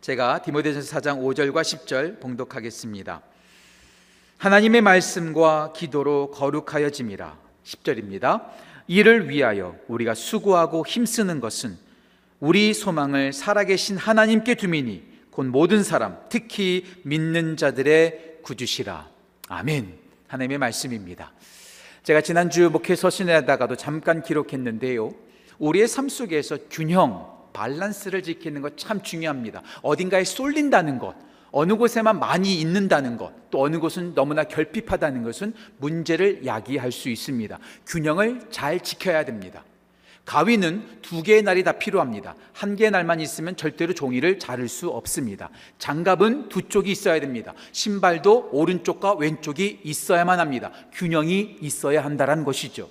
제가 디모데전서 4장 5절과 10절 봉독하겠습니다. 하나님의 말씀과 기도로 거룩하여짐이라 10절입니다. 이를 위하여 우리가 수고하고 힘쓰는 것은 우리 소망을 살아계신 하나님께 두미니 곧 모든 사람 특히 믿는 자들의 구주시라. 아멘. 하나님의 말씀입니다. 제가 지난주 목회 서신에다가도 잠깐 기록했는데요. 우리의 삶 속에서 균형, 밸런스를 지키는 것 참 중요합니다. 어딘가에 쏠린다는 것, 어느 곳에만 많이 있는다는 것, 또 어느 곳은 너무나 결핍하다는 것은 문제를 야기할 수 있습니다. 균형을 잘 지켜야 됩니다. 가위는 두 개의 날이 다 필요합니다. 한 개의 날만 있으면 절대로 종이를 자를 수 없습니다. 장갑은 두 쪽이 있어야 됩니다. 신발도 오른쪽과 왼쪽이 있어야만 합니다. 균형이 있어야 한다는 것이죠.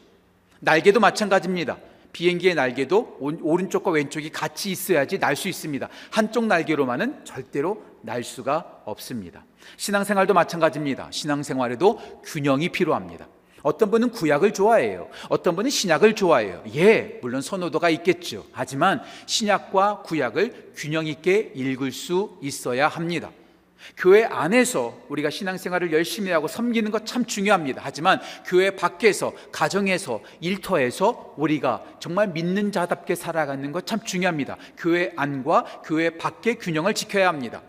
날개도 마찬가지입니다. 비행기의 날개도 오른쪽과 왼쪽이 같이 있어야지 날 수 있습니다. 한쪽 날개로만은 절대로 날 수가 없습니다. 신앙생활도 마찬가지입니다. 신앙생활에도 균형이 필요합니다. 어떤 분은 구약을 좋아해요. 어떤 분은 신약을 좋아해요. 예, 물론 선호도가 있겠죠. 하지만 신약과 구약을 균형 있게 읽을 수 있어야 합니다. 교회 안에서 우리가 신앙생활을 열심히 하고 섬기는 것 참 중요합니다. 하지만 교회 밖에서, 가정에서, 일터에서 우리가 정말 믿는 자답게 살아가는 것 참 중요합니다. 교회 안과 교회 밖의 균형을 지켜야 합니다.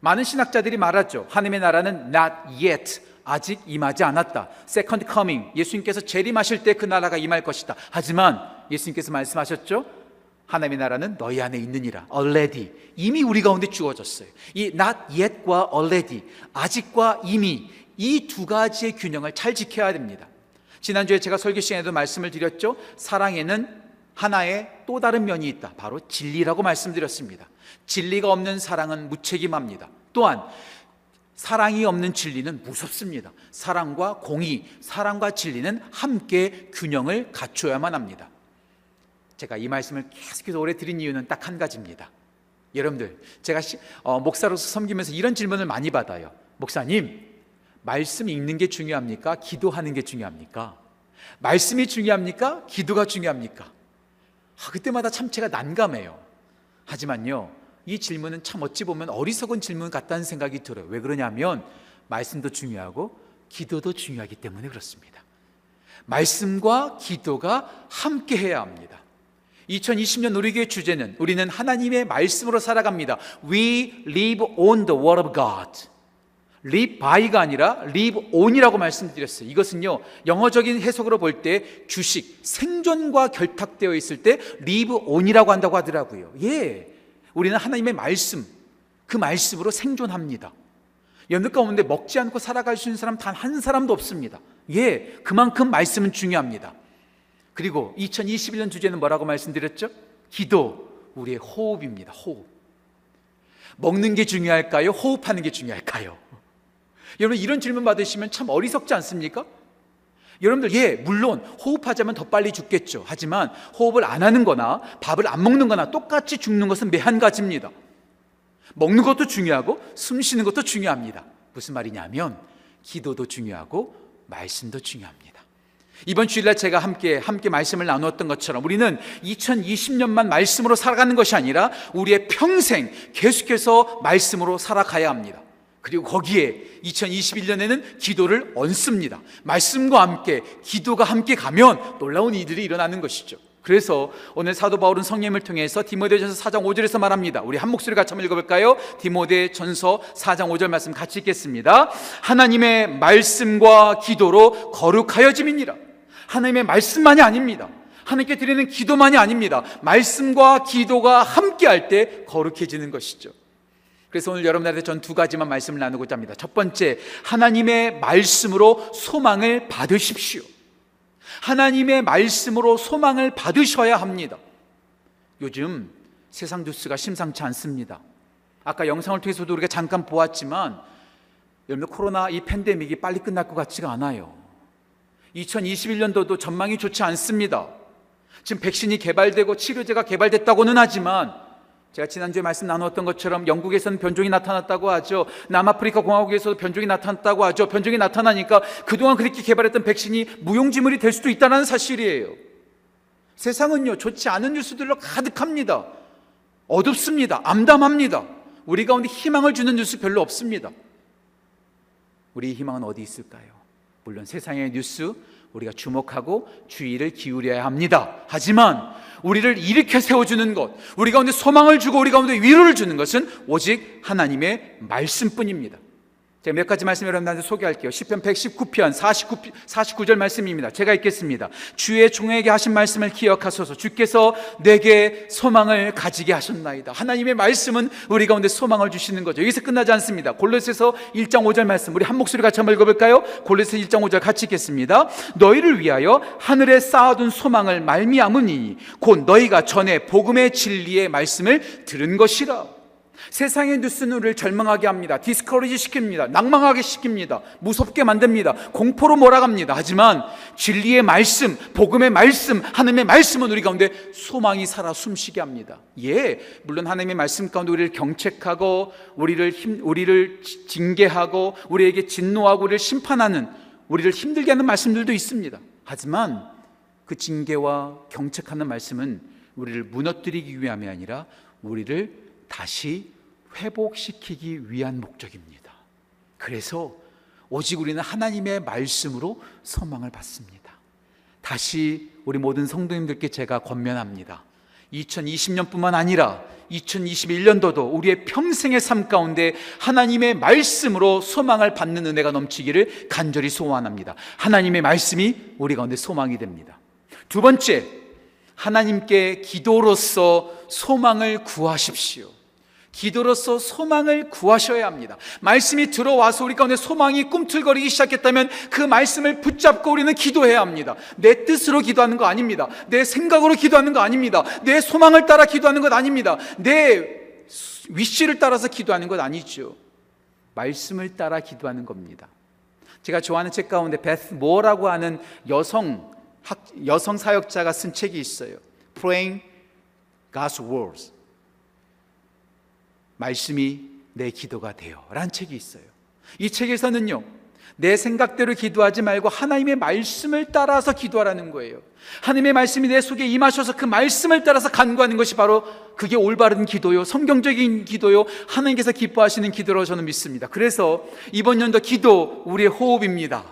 많은 신학자들이 말하죠. 하나님의 나라는 not yet, 아직 임하지 않았다. Second coming, 예수님께서 재림하실 때 그 나라가 임할 것이다. 하지만 예수님께서 말씀하셨죠. 하나님의 나라는 너희 안에 있느니라. already. 이미 우리 가운데 주어졌어요. 이 not yet과 already, 아직과 이미 이 두 가지의 균형을 잘 지켜야 됩니다. 지난주에 제가 설교 시간에도 말씀을 드렸죠. 사랑에는 하나의 또 다른 면이 있다. 바로 진리라고 말씀드렸습니다. 진리가 없는 사랑은 무책임합니다. 또한 사랑이 없는 진리는 무섭습니다. 사랑과 공의, 사랑과 진리는 함께 균형을 갖춰야만 합니다. 제가 이 말씀을 계속해서 오래 드린 이유는 딱 한 가지입니다. 여러분들, 제가 어, 목사로서 섬기면서 이런 질문을 많이 받아요. 목사님, 말씀 읽는 게 중요합니까? 기도하는 게 중요합니까? 말씀이 중요합니까? 기도가 중요합니까? 아, 그때마다 참 제가 난감해요. 하지만요, 이 질문은 참 어찌 보면 어리석은 질문 같다는 생각이 들어요. 왜 그러냐면, 말씀도 중요하고, 기도도 중요하기 때문에 그렇습니다. 말씀과 기도가 함께 해야 합니다. 2020년 우리교회 주제는 우리는 하나님의 말씀으로 살아갑니다. We live on the word of God. live by가 아니라 live on이라고 말씀드렸어요. 이것은요, 영어적인 해석으로 볼 때 주식, 생존과 결탁되어 있을 때 live on이라고 한다고 하더라고요. 예. 우리는 하나님의 말씀, 그 말씀으로 생존합니다. 여러분 가운데 먹지 않고 살아갈 수 있는 사람 단 한 사람도 없습니다. 예. 그만큼 말씀은 중요합니다. 그리고 2021년 주제는 뭐라고 말씀드렸죠? 기도, 우리의 호흡입니다. 호흡. 먹는 게 중요할까요? 호흡하는 게 중요할까요? 여러분 이런 질문 받으시면 참 어리석지 않습니까? 여러분들 예 물론 호흡하자면 더 빨리 죽겠죠. 하지만 호흡을 안 하는 거나 밥을 안 먹는 거나 똑같이 죽는 것은 매한 가지입니다. 먹는 것도 중요하고 숨 쉬는 것도 중요합니다. 무슨 말이냐면 기도도 중요하고 말씀도 중요합니다. 이번 주일날 제가 함께 함께 말씀을 나누었던 것처럼 우리는 2020년만 말씀으로 살아가는 것이 아니라 우리의 평생 계속해서 말씀으로 살아가야 합니다. 그리고 거기에 2021년에는 기도를 얹습니다. 말씀과 함께 기도가 함께 가면 놀라운 일들이 일어나는 것이죠. 그래서 오늘 사도 바울은 성령을 통해서 디모데전서 4장 5절에서 말합니다. 우리 한 목소리 같이 한번 읽어볼까요? 디모데전서 4장 5절 말씀 같이 읽겠습니다. 하나님의 말씀과 기도로 거룩하여짐이니라. 하나님의 말씀만이 아닙니다. 하나님께 드리는 기도만이 아닙니다. 말씀과 기도가 함께할 때 거룩해지는 것이죠. 그래서 오늘 여러분들한테 전 두 가지만 말씀을 나누고자 합니다. 첫 번째, 하나님의 말씀으로 소망을 받으십시오. 하나님의 말씀으로 소망을 받으셔야 합니다. 요즘 세상 뉴스가 심상치 않습니다. 아까 영상을 통해서도 우리가 잠깐 보았지만 여러분 코로나 이 팬데믹이 빨리 끝날 것 같지가 않아요. 2021년도도 전망이 좋지 않습니다. 지금 백신이 개발되고 치료제가 개발됐다고는 하지만 제가 지난주에 말씀 나누었던 것처럼 영국에서는 변종이 나타났다고 하죠. 남아프리카 공화국에서도 변종이 나타났다고 하죠. 변종이 나타나니까 그동안 그렇게 개발했던 백신이 무용지물이 될 수도 있다는 사실이에요. 세상은요, 좋지 않은 뉴스들로 가득합니다. 어둡습니다. 암담합니다. 우리 가운데 희망을 주는 뉴스 별로 없습니다. 우리 희망은 어디 있을까요? 물론 세상의 뉴스 우리가 주목하고 주의를 기울여야 합니다. 하지만 우리를 일으켜 세워주는 것, 우리 가운데 소망을 주고 우리 가운데 위로를 주는 것은 오직 하나님의 말씀뿐입니다. 제가 몇 가지 말씀 여러분들한테 소개할게요. 10편 119편 49, 49절 말씀입니다. 제가 읽겠습니다. 주의 종에게 하신 말씀을 기억하소서 주께서 내게 소망을 가지게 하셨나이다. 하나님의 말씀은 우리 가운데 소망을 주시는 거죠. 여기서 끝나지 않습니다. 골로새서 1장 5절 말씀 우리 한 목소리 같이 한번 읽어볼까요? 골로새 1장 5절 같이 읽겠습니다. 너희를 위하여 하늘에 쌓아둔 소망을 말미암으니 곧 너희가 전에 복음의 진리의 말씀을 들은 것이라. 세상의 뉴스는 우리를 절망하게 합니다. 디스커리지 시킵니다. 낭망하게 시킵니다. 무섭게 만듭니다. 공포로 몰아갑니다. 하지만 진리의 말씀, 복음의 말씀, 하나님의 말씀은 우리 가운데 소망이 살아 숨쉬게 합니다. 예, 물론 하나님의 말씀 가운데 우리를 경책하고 우리를 힘, 우리를 징계하고 우리에게 진노하고 우리를 심판하는 우리를 힘들게 하는 말씀들도 있습니다. 하지만 그 징계와 경책하는 말씀은 우리를 무너뜨리기 위함이 아니라 우리를 다시 회복시키기 위한 목적입니다. 그래서 오직 우리는 하나님의 말씀으로 소망을 받습니다. 다시 우리 모든 성도님들께 제가 권면합니다. 2020년뿐만 아니라 2021년도도 우리의 평생의 삶 가운데 하나님의 말씀으로 소망을 받는 은혜가 넘치기를 간절히 소원합니다. 하나님의 말씀이 우리 가운데 소망이 됩니다. 두 번째, 하나님께 기도로서 소망을 구하십시오. 기도로서 소망을 구하셔야 합니다. 말씀이 들어와서 우리 가운데 소망이 꿈틀거리기 시작했다면 그 말씀을 붙잡고 우리는 기도해야 합니다. 내 뜻으로 기도하는 거 아닙니다. 내 생각으로 기도하는 거 아닙니다. 내 소망을 따라 기도하는 것 아닙니다. 내 위시를 따라서 기도하는 것 아니죠. 말씀을 따라 기도하는 겁니다. 제가 좋아하는 책 가운데 베스 모어라고 하는 여성 학, 여성 사역자가 쓴 책이 있어요. Praying God's Words. 말씀이 내 기도가 되어 라는 책이 있어요. 이 책에서는요, 내 생각대로 기도하지 말고 하나님의 말씀을 따라서 기도하라는 거예요. 하나님의 말씀이 내 속에 임하셔서 그 말씀을 따라서 간구하는 것이 바로 그게 올바른 기도요, 성경적인 기도요, 하나님께서 기뻐하시는 기도로 저는 믿습니다. 그래서 이번 연도 기도 우리의 호흡입니다.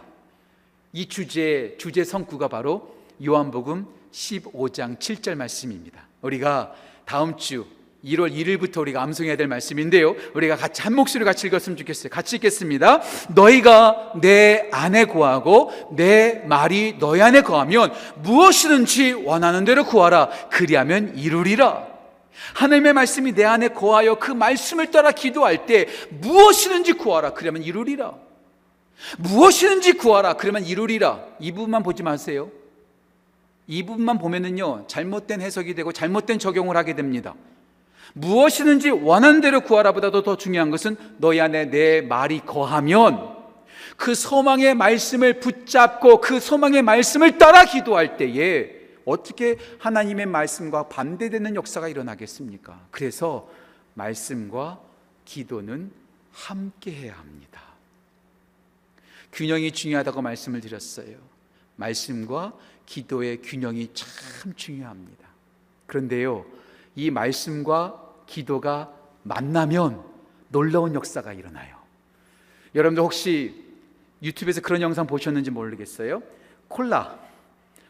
이 주제 주제 성구가 바로 요한복음 15장 7절 말씀입니다. 우리가 다음 주 1월 1일부터 우리가 암송해야 될 말씀인데요. 우리가 같이 한 목소리 같이 읽었으면 좋겠어요. 같이 읽겠습니다. 너희가 내 안에 구하고 내 말이 너희 안에 거하면 무엇이든지 원하는 대로 구하라. 그리하면 이루리라. 하나님의 말씀이 내 안에 거하여 그 말씀을 따라 기도할 때 무엇이든지 구하라. 그러면 이루리라. 무엇이든지 구하라. 그러면 이루리라. 이 부분만 보지 마세요. 이 부분만 보면은요, 잘못된 해석이 되고 잘못된 적용을 하게 됩니다. 무엇이든지 원하는 대로 구하라보다도 더 중요한 것은 너희 안에 내 말이 거하면 그 소망의 말씀을 붙잡고 그 소망의 말씀을 따라 기도할 때에 어떻게 하나님의 말씀과 반대되는 역사가 일어나겠습니까? 그래서 말씀과 기도는 함께 해야 합니다. 균형이 중요하다고 말씀을 드렸어요. 말씀과 기도의 균형이 참 중요합니다. 그런데요, 이 말씀과 기도가 만나면 놀라운 역사가 일어나요. 여러분들 혹시 유튜브에서 그런 영상 보셨는지 모르겠어요. 콜라,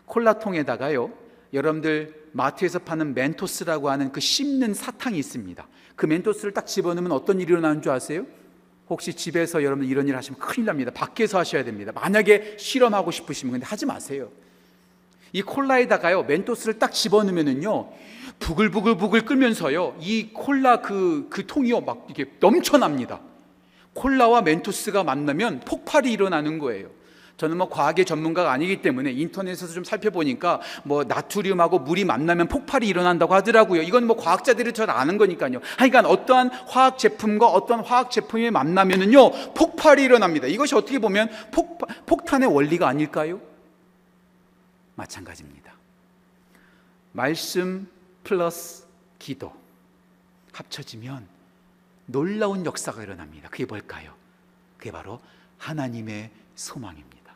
콜라통에다가요. 여러분들 마트에서 파는 멘토스라고 하는 그 씹는 사탕이 있습니다. 그 멘토스를 딱 집어넣으면 어떤 일이 일어나는 줄 아세요? 혹시 집에서 여러분 이런 일 하시면 큰일 납니다. 밖에서 하셔야 됩니다. 만약에 실험하고 싶으시면 근데 하지 마세요. 이 콜라에다가요 멘토스를 딱 집어넣으면은요 부글부글부글 끓면서요 이 콜라 그, 그 통이요 막 이게 넘쳐납니다 콜라와 멘토스가 만나면 폭발이 일어나는 거예요 저는 뭐 과학의 전문가가 아니기 때문에 인터넷에서 좀 살펴보니까 뭐 나트륨하고 물이 만나면 폭발이 일어난다고 하더라고요. 이건 뭐 과학자들이 잘 아는 거니까요. 하여간 어떠한 화학 제품과 어떤 화학 제품이 만나면은요 폭발이 일어납니다. 이것이 어떻게 보면 폭, 폭탄의 원리가 아닐까요? 마찬가지입니다. 말씀 플러스 기도 합쳐지면 놀라운 역사가 일어납니다. 그게 뭘까요? 그게 바로 하나님의 소망입니다.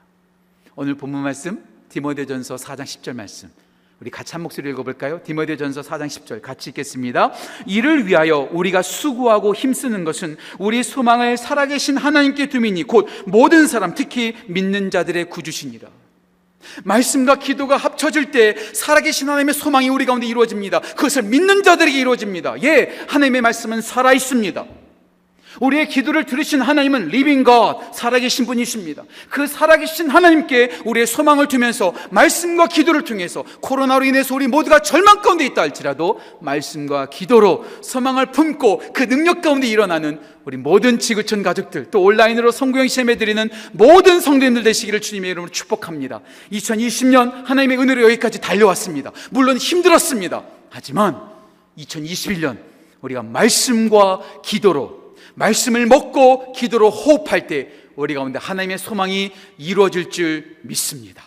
오늘 본문 말씀 디모데전서 4장 10절 말씀 우리 같이 한 목소리 읽어볼까요? 디모데전서 4장 10절 같이 읽겠습니다. 이를 위하여 우리가 수고하고 힘쓰는 것은 우리 소망을 살아계신 하나님께 두미니 곧 모든 사람 특히 믿는 자들의 구주시니라. 말씀과 기도가 합쳐질 때 살아계신 하나님의 소망이 우리 가운데 이루어집니다. 그것을 믿는 자들에게 이루어집니다. 예, 하나님의 말씀은 살아 있습니다. 우리의 기도를 들으신 하나님은 living God 살아계신 분이십니다. 그 살아계신 하나님께 우리의 소망을 두면서 말씀과 기도를 통해서 코로나로 인해서 우리 모두가 절망 가운데 있다 할지라도 말씀과 기도로 소망을 품고 그 능력 가운데 일어나는 우리 모든 지구촌 가족들 또 온라인으로 송구영신 예배 드리는 모든 성도님들 되시기를 주님의 이름으로 축복합니다. 2020년 하나님의 은혜로 여기까지 달려왔습니다. 물론 힘들었습니다. 하지만 2021년 우리가 말씀과 기도로 말씀을 먹고 기도로 호흡할 때 우리 가운데 하나님의 소망이 이루어질 줄 믿습니다.